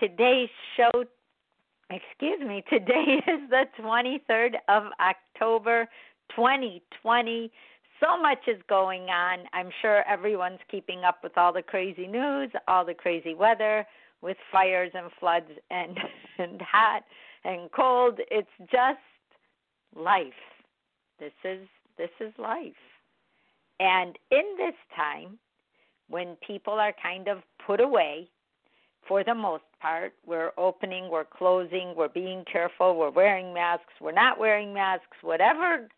Today's show. Excuse me, today is the 23rd of October, 2020. So much is going on. I'm sure everyone's keeping up with all the crazy news, all the crazy weather, with fires and floods and, and hot and cold. It's just life. This is this is life. And in this time, when people are kind of put away for the most part. We're opening, we're closing, we're being careful, we're wearing masks, we're not wearing masks, whatever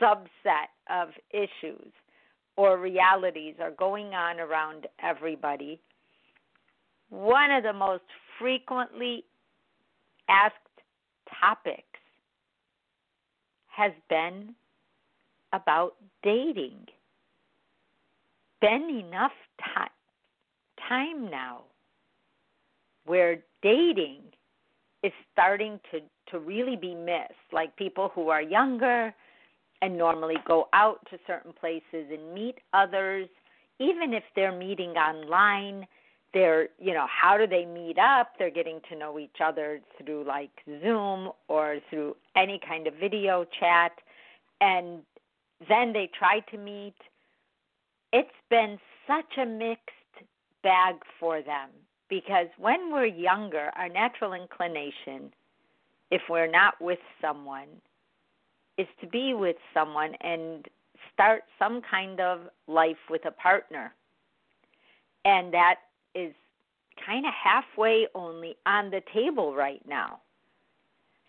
subset of issues or realities are going on around everybody. One of the most frequently asked topics has been about dating been enough time time now where dating is starting to to really be missed. Like people who are younger and normally go out to certain places and meet others even if they're meeting online they're you know how do they meet up? They're getting to know each other through like zoom or through any kind of video chat. And then they try to meet. It's been such a mixed bag for them because when we're younger, our natural inclination, if we're not with someone, is to be with someone and start some kind of life with a partner. And that is kind of halfway only on the table right now.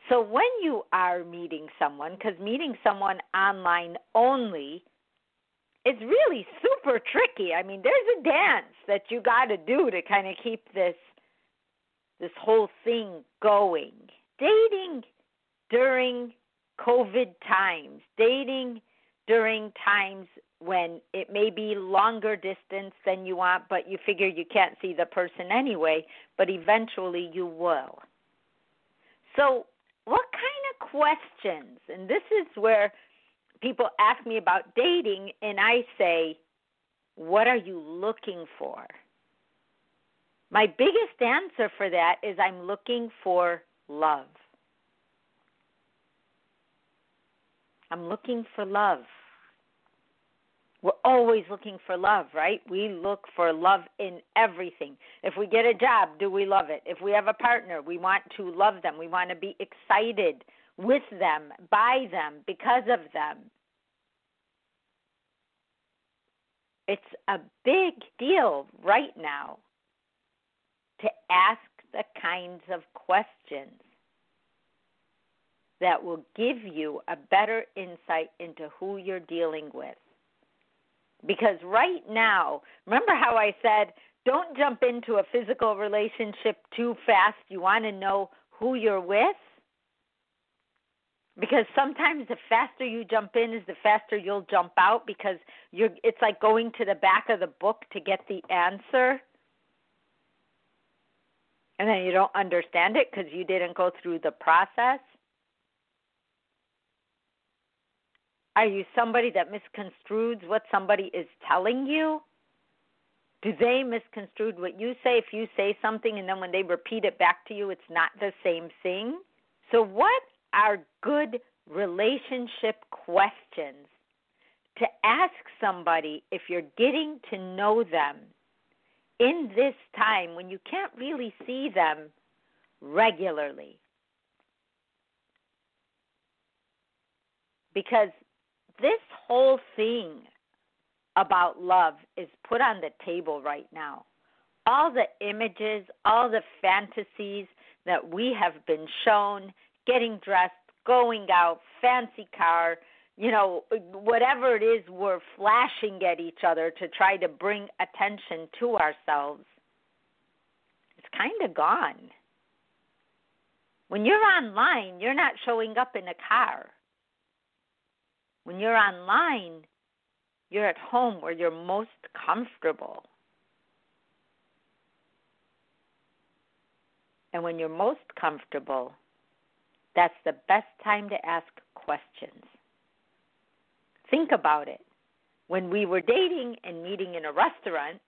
So when you are meeting someone, because meeting someone online only it's really super tricky. I mean, there's a dance that you got to do to kind of keep this this whole thing going. Dating during COVID times, dating during times when it may be longer distance than you want, but you figure you can't see the person anyway, but eventually you will. So, what kind of questions? And this is where people ask me about dating, and I say, What are you looking for? My biggest answer for that is I'm looking for love. I'm looking for love. We're always looking for love, right? We look for love in everything. If we get a job, do we love it? If we have a partner, we want to love them. We want to be excited with them, by them, because of them. It's a big deal right now to ask the kinds of questions that will give you a better insight into who you're dealing with. Because right now, remember how I said, don't jump into a physical relationship too fast. You want to know who you're with? Because sometimes the faster you jump in is the faster you'll jump out because you're it's like going to the back of the book to get the answer. And then you don't understand it because you didn't go through the process. Are you somebody that misconstrues what somebody is telling you? Do they misconstrue what you say? If you say something and then when they repeat it back to you it's not the same thing. So what are good relationship questions to ask somebody if you're getting to know them in this time when you can't really see them regularly. Because this whole thing about love is put on the table right now. all the images, all the fantasies that we have been shown getting dressed, going out, fancy car, you know, whatever it is we're flashing at each other to try to bring attention to ourselves, it's kind of gone. When you're online, you're not showing up in a car. When you're online, you're at home where you're most comfortable. And when you're most comfortable, that's the best time to ask questions. Think about it. When we were dating and meeting in a restaurant,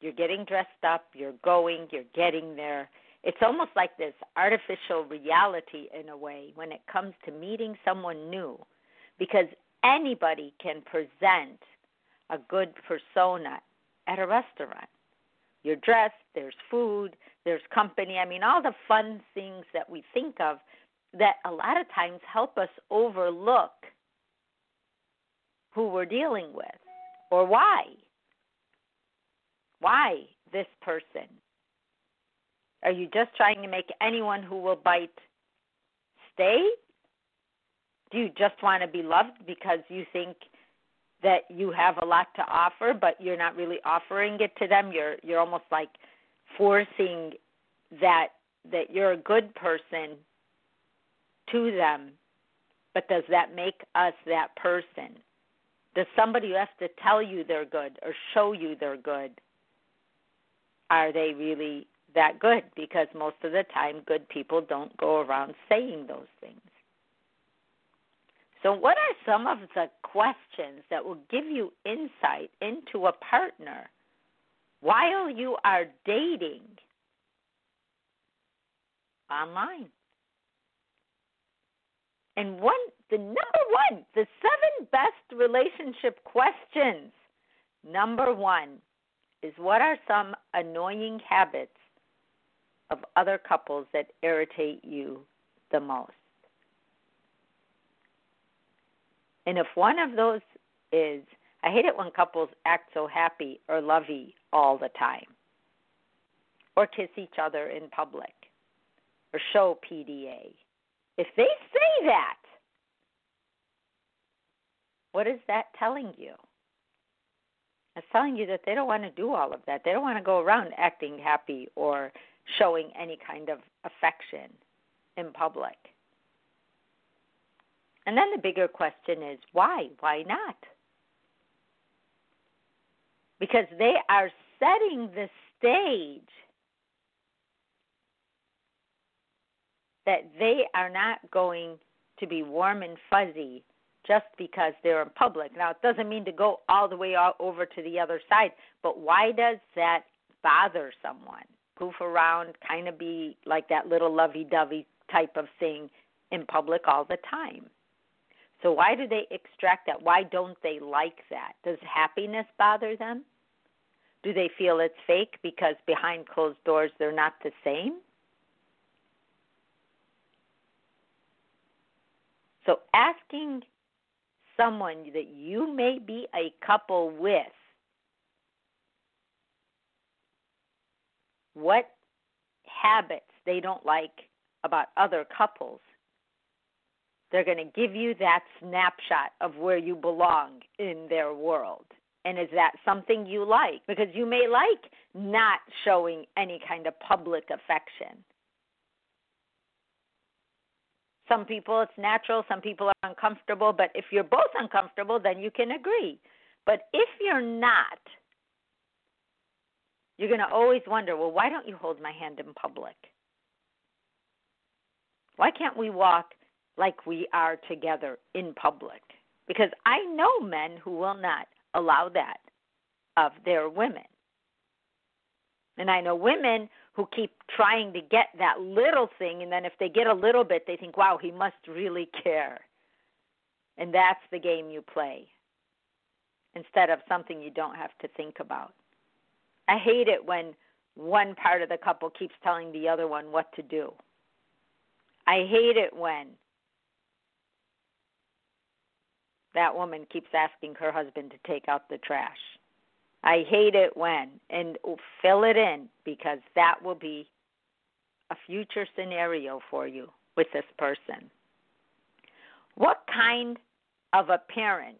you're getting dressed up, you're going, you're getting there. It's almost like this artificial reality in a way when it comes to meeting someone new because anybody can present a good persona at a restaurant. You're dressed, there's food, there's company. I mean, all the fun things that we think of that a lot of times help us overlook who we're dealing with or why. Why this person? Are you just trying to make anyone who will bite stay? Do you just want to be loved because you think that you have a lot to offer but you're not really offering it to them? You're you're almost like forcing that that you're a good person to them. But does that make us that person? Does somebody who has to tell you they're good or show you they're good, are they really that good? Because most of the time, good people don't go around saying those things. So, what are some of the questions that will give you insight into a partner while you are dating online? And one, the number one, the seven best relationship questions. Number one is what are some annoying habits of other couples that irritate you the most? And if one of those is, I hate it when couples act so happy or lovey all the time, or kiss each other in public, or show PDA if they say that, what is that telling you? It's telling you that they don't want to do all of that. They don't want to go around acting happy or showing any kind of affection in public. And then the bigger question is why? Why not? Because they are setting the stage that they are not going to be warm and fuzzy just because they're in public. Now, it doesn't mean to go all the way over to the other side, but why does that bother someone? Goof around, kind of be like that little lovey dovey type of thing in public all the time. So, why do they extract that? Why don't they like that? Does happiness bother them? Do they feel it's fake because behind closed doors they're not the same? So asking someone that you may be a couple with what habits they don't like about other couples, they're going to give you that snapshot of where you belong in their world. And is that something you like? Because you may like not showing any kind of public affection. Some people it's natural, some people are uncomfortable, but if you're both uncomfortable, then you can agree. But if you're not, you're going to always wonder, well, why don't you hold my hand in public? Why can't we walk like we are together in public? Because I know men who will not allow that of their women. And I know women who keep trying to get that little thing, and then if they get a little bit, they think, wow, he must really care. And that's the game you play instead of something you don't have to think about. I hate it when one part of the couple keeps telling the other one what to do. I hate it when that woman keeps asking her husband to take out the trash. I hate it when, and fill it in because that will be a future scenario for you with this person. What kind of a parent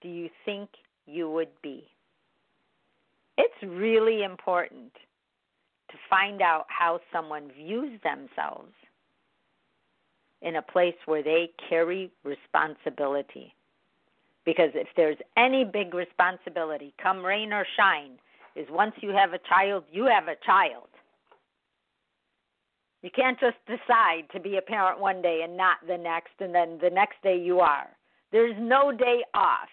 do you think you would be? It's really important to find out how someone views themselves in a place where they carry responsibility. Because if there's any big responsibility, come rain or shine, is once you have a child, you have a child. You can't just decide to be a parent one day and not the next, and then the next day you are. There's no day off.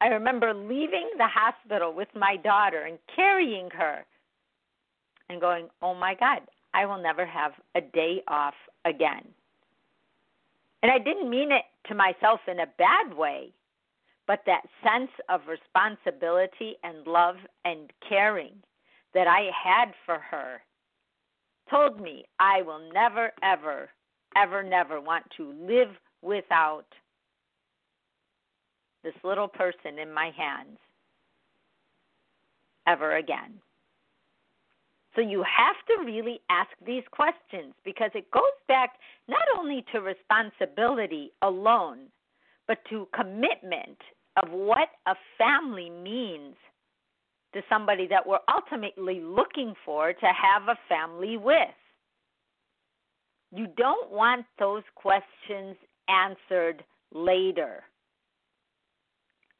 I remember leaving the hospital with my daughter and carrying her and going, oh my God, I will never have a day off again. And I didn't mean it to myself in a bad way, but that sense of responsibility and love and caring that I had for her told me I will never, ever, ever, never want to live without this little person in my hands ever again. So you have to really ask these questions because it goes back not only to responsibility alone, but to commitment of what a family means to somebody that we're ultimately looking for to have a family with. You don't want those questions answered later.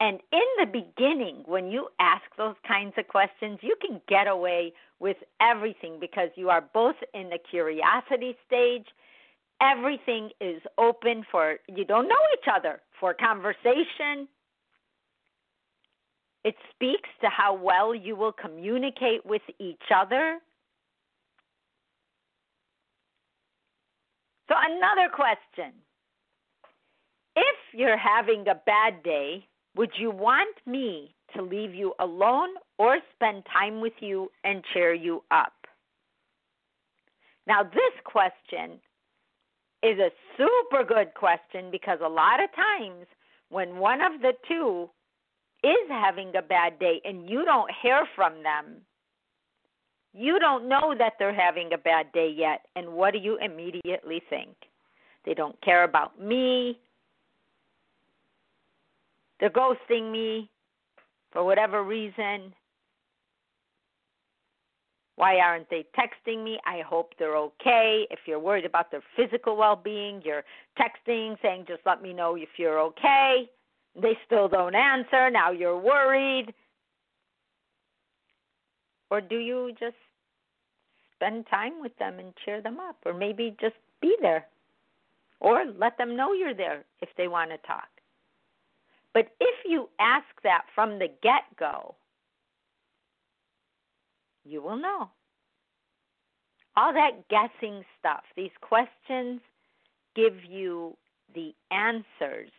And in the beginning, when you ask those kinds of questions, you can get away with everything because you are both in the curiosity stage. Everything is open for, you don't know each other, for conversation. It speaks to how well you will communicate with each other. So, another question. If you're having a bad day, would you want me to leave you alone or spend time with you and cheer you up? Now, this question is a super good question because a lot of times when one of the two is having a bad day and you don't hear from them, you don't know that they're having a bad day yet. And what do you immediately think? They don't care about me. They're ghosting me for whatever reason. Why aren't they texting me? I hope they're okay. If you're worried about their physical well being, you're texting saying, just let me know if you're okay. They still don't answer. Now you're worried. Or do you just spend time with them and cheer them up? Or maybe just be there. Or let them know you're there if they want to talk. But if you ask that from the get go, you will know. All that guessing stuff, these questions give you the answers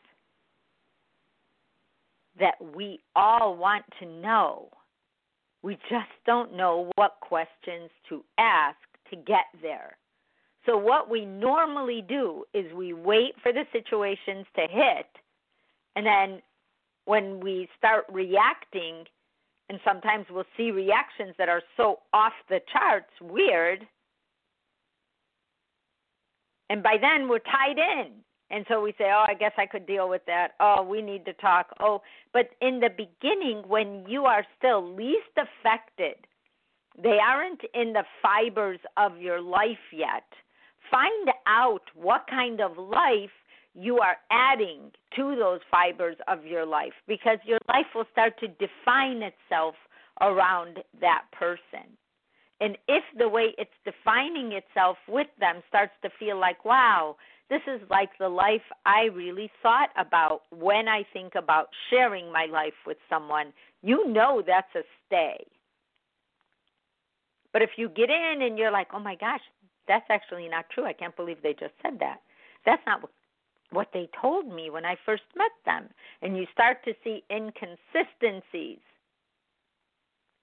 that we all want to know. We just don't know what questions to ask to get there. So, what we normally do is we wait for the situations to hit and then when we start reacting, and sometimes we'll see reactions that are so off the charts, weird. And by then we're tied in. And so we say, oh, I guess I could deal with that. Oh, we need to talk. Oh, but in the beginning, when you are still least affected, they aren't in the fibers of your life yet. Find out what kind of life you are adding to those fibers of your life because your life will start to define itself around that person. And if the way it's defining itself with them starts to feel like, wow, this is like the life I really thought about when I think about sharing my life with someone, you know that's a stay. But if you get in and you're like, oh my gosh, that's actually not true. I can't believe they just said that. That's not what what they told me when I first met them. And you start to see inconsistencies.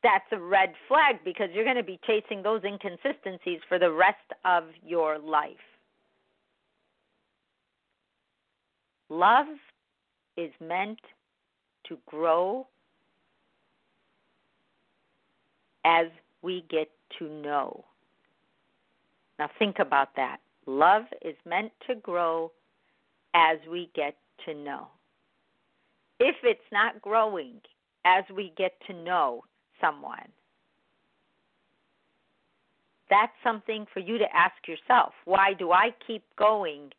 That's a red flag because you're going to be chasing those inconsistencies for the rest of your life. Love is meant to grow as we get to know. Now, think about that. Love is meant to grow as we get to know. If it's not growing as we get to know someone, that's something for you to ask yourself. Why do I keep going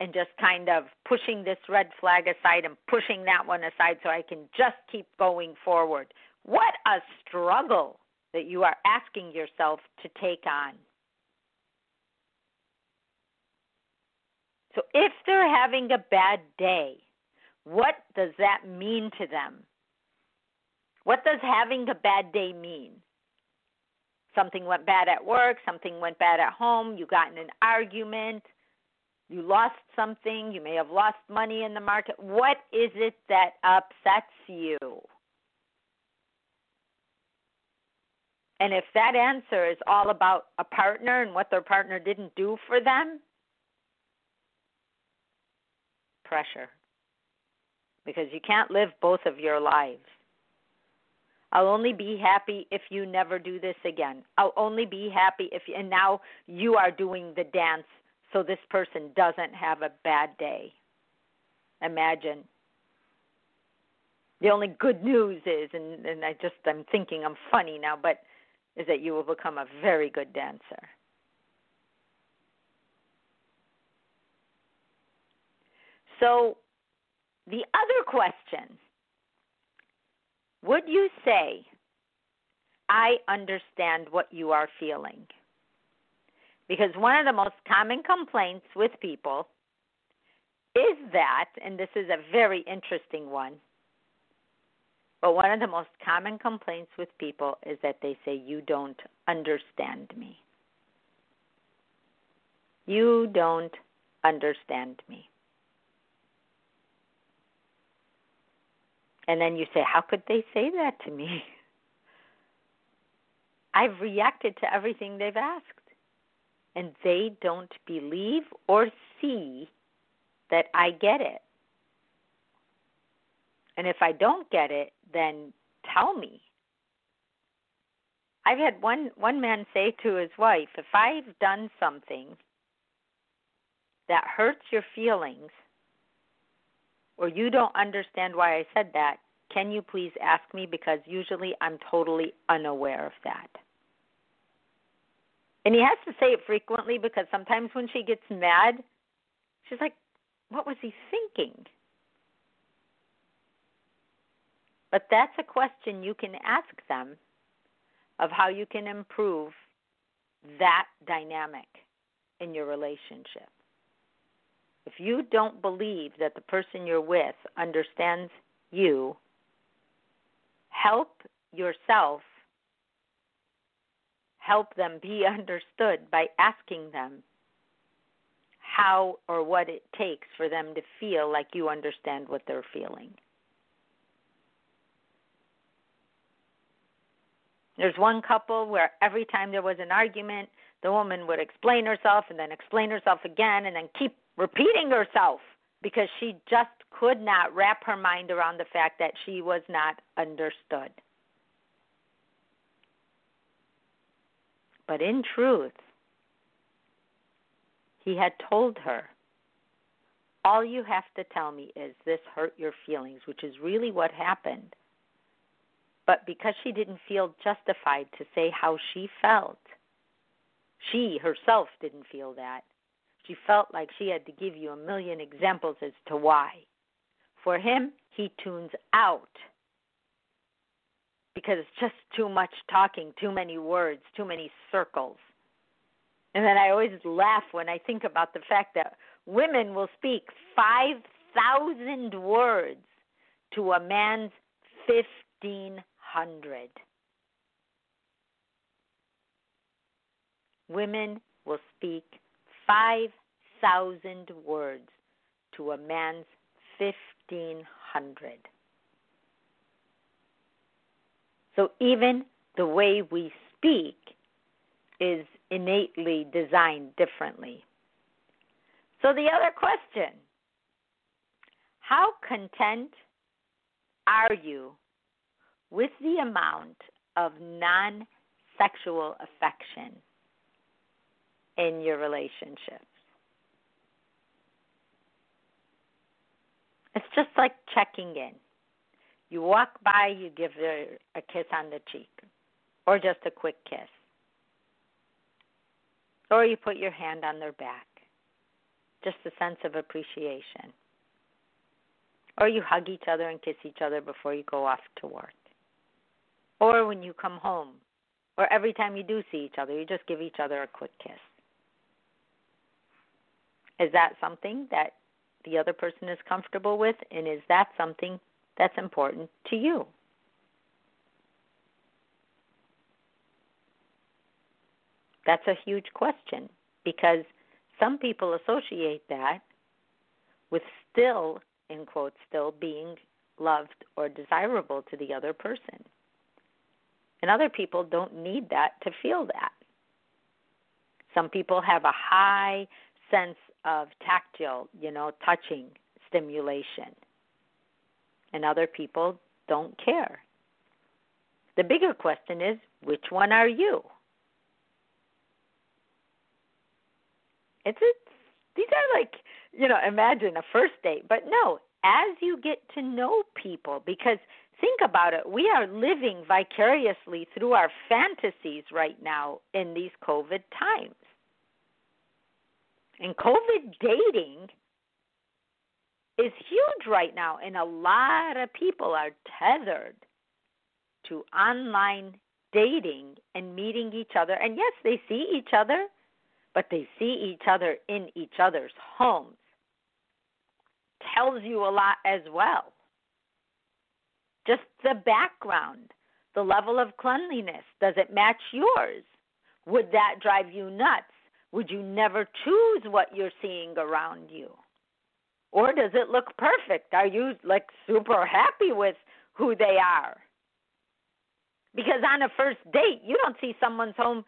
and just kind of pushing this red flag aside and pushing that one aside so I can just keep going forward? What a struggle that you are asking yourself to take on. So if they're having a bad day, what does that mean to them? What does having a bad day mean? Something went bad at work, something went bad at home, you got in an argument, you lost something, you may have lost money in the market. What is it that upsets you? And if that answer is all about a partner and what their partner didn't do for them, pressure. Because you can't live both of your lives. I'll only be happy if you never do this again. I'll only be happy if you, and now you are doing the dance so this person doesn't have a bad day. Imagine. The only good news is and and I just I'm thinking I'm funny now, but is that you will become a very good dancer. So, the other question would you say, I understand what you are feeling? Because one of the most common complaints with people is that, and this is a very interesting one, but one of the most common complaints with people is that they say, You don't understand me. You don't understand me. And then you say, How could they say that to me? I've reacted to everything they've asked. And they don't believe or see that I get it. And if I don't get it, then tell me. I've had one one man say to his wife, if I've done something that hurts your feelings, or you don't understand why I said that, can you please ask me? Because usually I'm totally unaware of that. And he has to say it frequently because sometimes when she gets mad, she's like, What was he thinking? But that's a question you can ask them of how you can improve that dynamic in your relationship. If you don't believe that the person you're with understands you, help yourself help them be understood by asking them how or what it takes for them to feel like you understand what they're feeling. There's one couple where every time there was an argument, the woman would explain herself and then explain herself again and then keep repeating herself because she just could not wrap her mind around the fact that she was not understood. But in truth, he had told her, All you have to tell me is this hurt your feelings, which is really what happened. But because she didn't feel justified to say how she felt, she herself didn't feel that she felt like she had to give you a million examples as to why. For him, he tunes out because it's just too much talking, too many words, too many circles. And then I always laugh when I think about the fact that women will speak 5,000 words to a man's 1,500. Women will speak 5,000 words to a man's 1,500. So even the way we speak is innately designed differently. So the other question how content are you with the amount of non sexual affection in your relationships. It's just like checking in. You walk by, you give her a kiss on the cheek, or just a quick kiss. Or you put your hand on their back. Just a sense of appreciation. Or you hug each other and kiss each other before you go off to work. Or when you come home. Or every time you do see each other, you just give each other a quick kiss. Is that something that the other person is comfortable with? And is that something that's important to you? That's a huge question because some people associate that with still, in quotes, still being loved or desirable to the other person. And other people don't need that to feel that. Some people have a high sense of tactile, you know, touching stimulation. And other people don't care. The bigger question is which one are you? It's a, these are like, you know, imagine a first date, but no, as you get to know people because think about it, we are living vicariously through our fantasies right now in these COVID times. And COVID dating is huge right now, and a lot of people are tethered to online dating and meeting each other. And yes, they see each other, but they see each other in each other's homes. Tells you a lot as well. Just the background, the level of cleanliness, does it match yours? Would that drive you nuts? Would you never choose what you're seeing around you? Or does it look perfect? Are you like super happy with who they are? Because on a first date, you don't see someone's home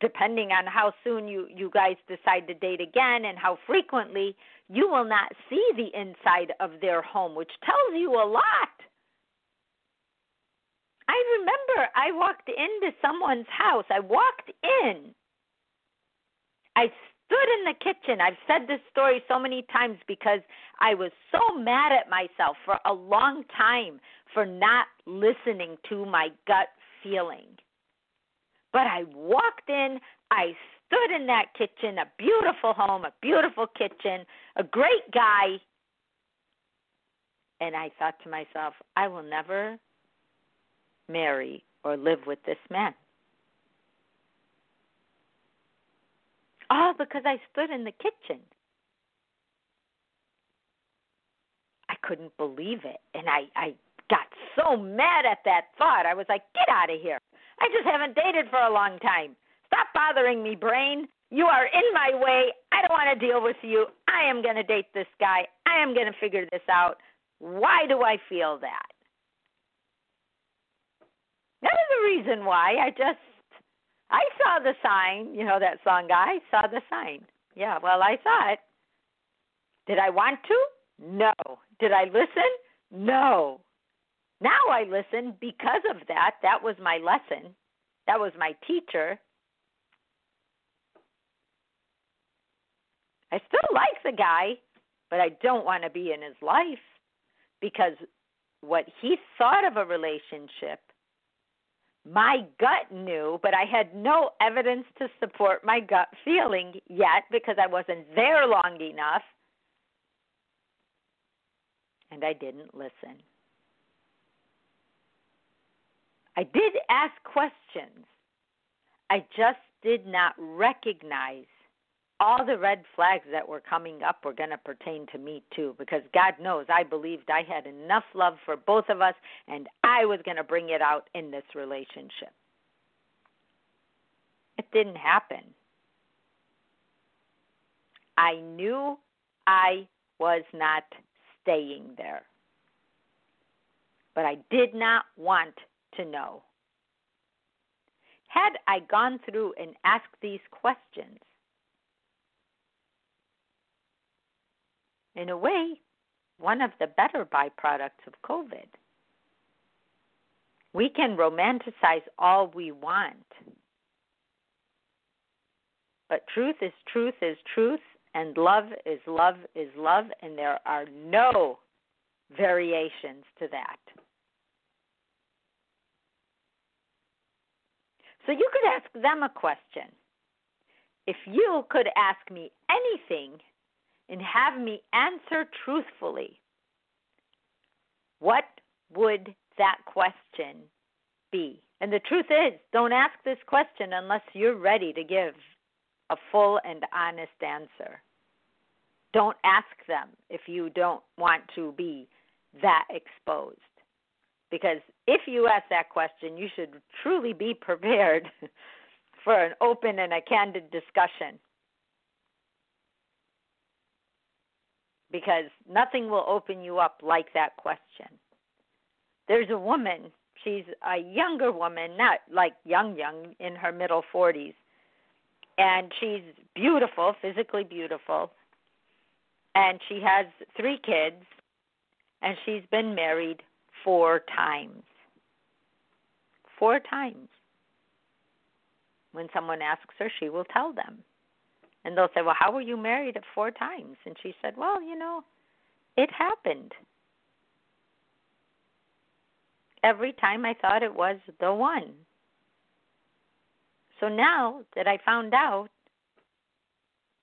depending on how soon you you guys decide to date again and how frequently, you will not see the inside of their home, which tells you a lot. I remember I walked into someone's house. I walked in I stood in the kitchen. I've said this story so many times because I was so mad at myself for a long time for not listening to my gut feeling. But I walked in, I stood in that kitchen, a beautiful home, a beautiful kitchen, a great guy. And I thought to myself, I will never marry or live with this man. All because I stood in the kitchen. I couldn't believe it. And I, I got so mad at that thought. I was like, get out of here. I just haven't dated for a long time. Stop bothering me, brain. You are in my way. I don't want to deal with you. I am going to date this guy. I am going to figure this out. Why do I feel that? That is the reason why. I just I saw the sign. You know that song guy saw the sign. Yeah, well, I saw it. Did I want to? No. Did I listen? No. Now I listen because of that. That was my lesson. That was my teacher. I still like the guy, but I don't want to be in his life because what he thought of a relationship my gut knew, but I had no evidence to support my gut feeling yet because I wasn't there long enough. And I didn't listen. I did ask questions. I just did not recognize all the red flags that were coming up were going to pertain to me too because God knows I believed I had enough love for both of us and I was going to bring it out in this relationship. It didn't happen. I knew I was not staying there. But I did not want to know. Had I gone through and asked these questions, in a way, one of the better byproducts of COVID We can romanticize all we want. But truth is truth is truth, and love is love is love, and there are no variations to that. So you could ask them a question. If you could ask me anything and have me answer truthfully, what would that question be? And the truth is, don't ask this question unless you're ready to give a full and honest answer. Don't ask them if you don't want to be that exposed. Because if you ask that question, you should truly be prepared for an open and a candid discussion. Because nothing will open you up like that question. There's a woman, she's a younger woman, not like young, young, in her middle 40s. And she's beautiful, physically beautiful. And she has three kids. And she's been married four times. Four times. When someone asks her, she will tell them. And they'll say, Well, how were you married at four times? And she said, Well, you know, it happened. Every time I thought it was the one. So now that I found out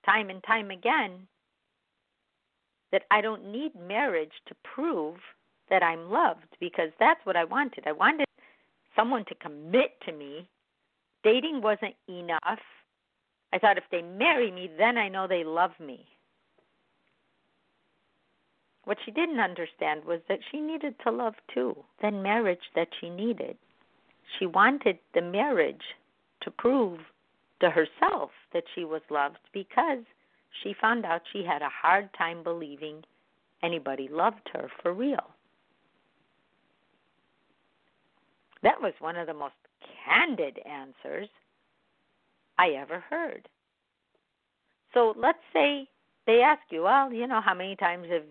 time and time again that I don't need marriage to prove that I'm loved because that's what I wanted. I wanted someone to commit to me. Dating wasn't enough. I thought if they marry me, then I know they love me. What she didn't understand was that she needed to love too, then marriage that she needed. She wanted the marriage to prove to herself that she was loved because she found out she had a hard time believing anybody loved her for real. That was one of the most candid answers I ever heard. So let's say they ask you, well, you know, how many times have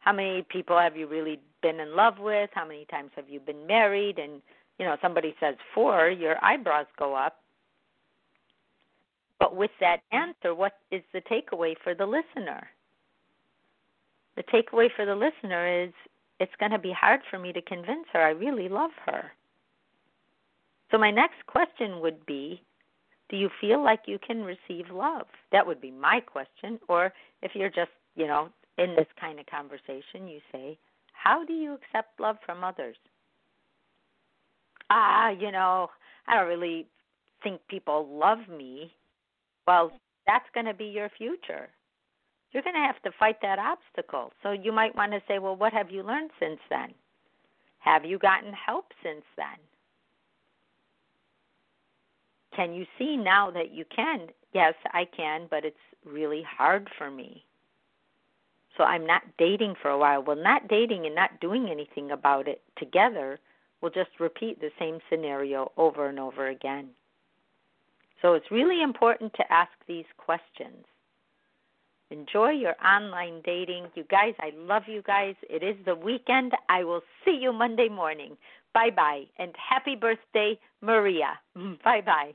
how many people have you really been in love with? How many times have you been married? And you know, somebody says four, your eyebrows go up. But with that answer, what is the takeaway for the listener? The takeaway for the listener is it's going to be hard for me to convince her I really love her. So, my next question would be Do you feel like you can receive love? That would be my question. Or if you're just, you know, in this kind of conversation, you say, How do you accept love from others? Ah, you know, I don't really think people love me. Well, that's going to be your future. You're going to have to fight that obstacle. So you might want to say, Well, what have you learned since then? Have you gotten help since then? Can you see now that you can? Yes, I can, but it's really hard for me. So I'm not dating for a while. Well, not dating and not doing anything about it together will just repeat the same scenario over and over again. So it's really important to ask these questions. Enjoy your online dating. You guys, I love you guys. It is the weekend. I will see you Monday morning. Bye bye. And happy birthday, Maria. Bye bye.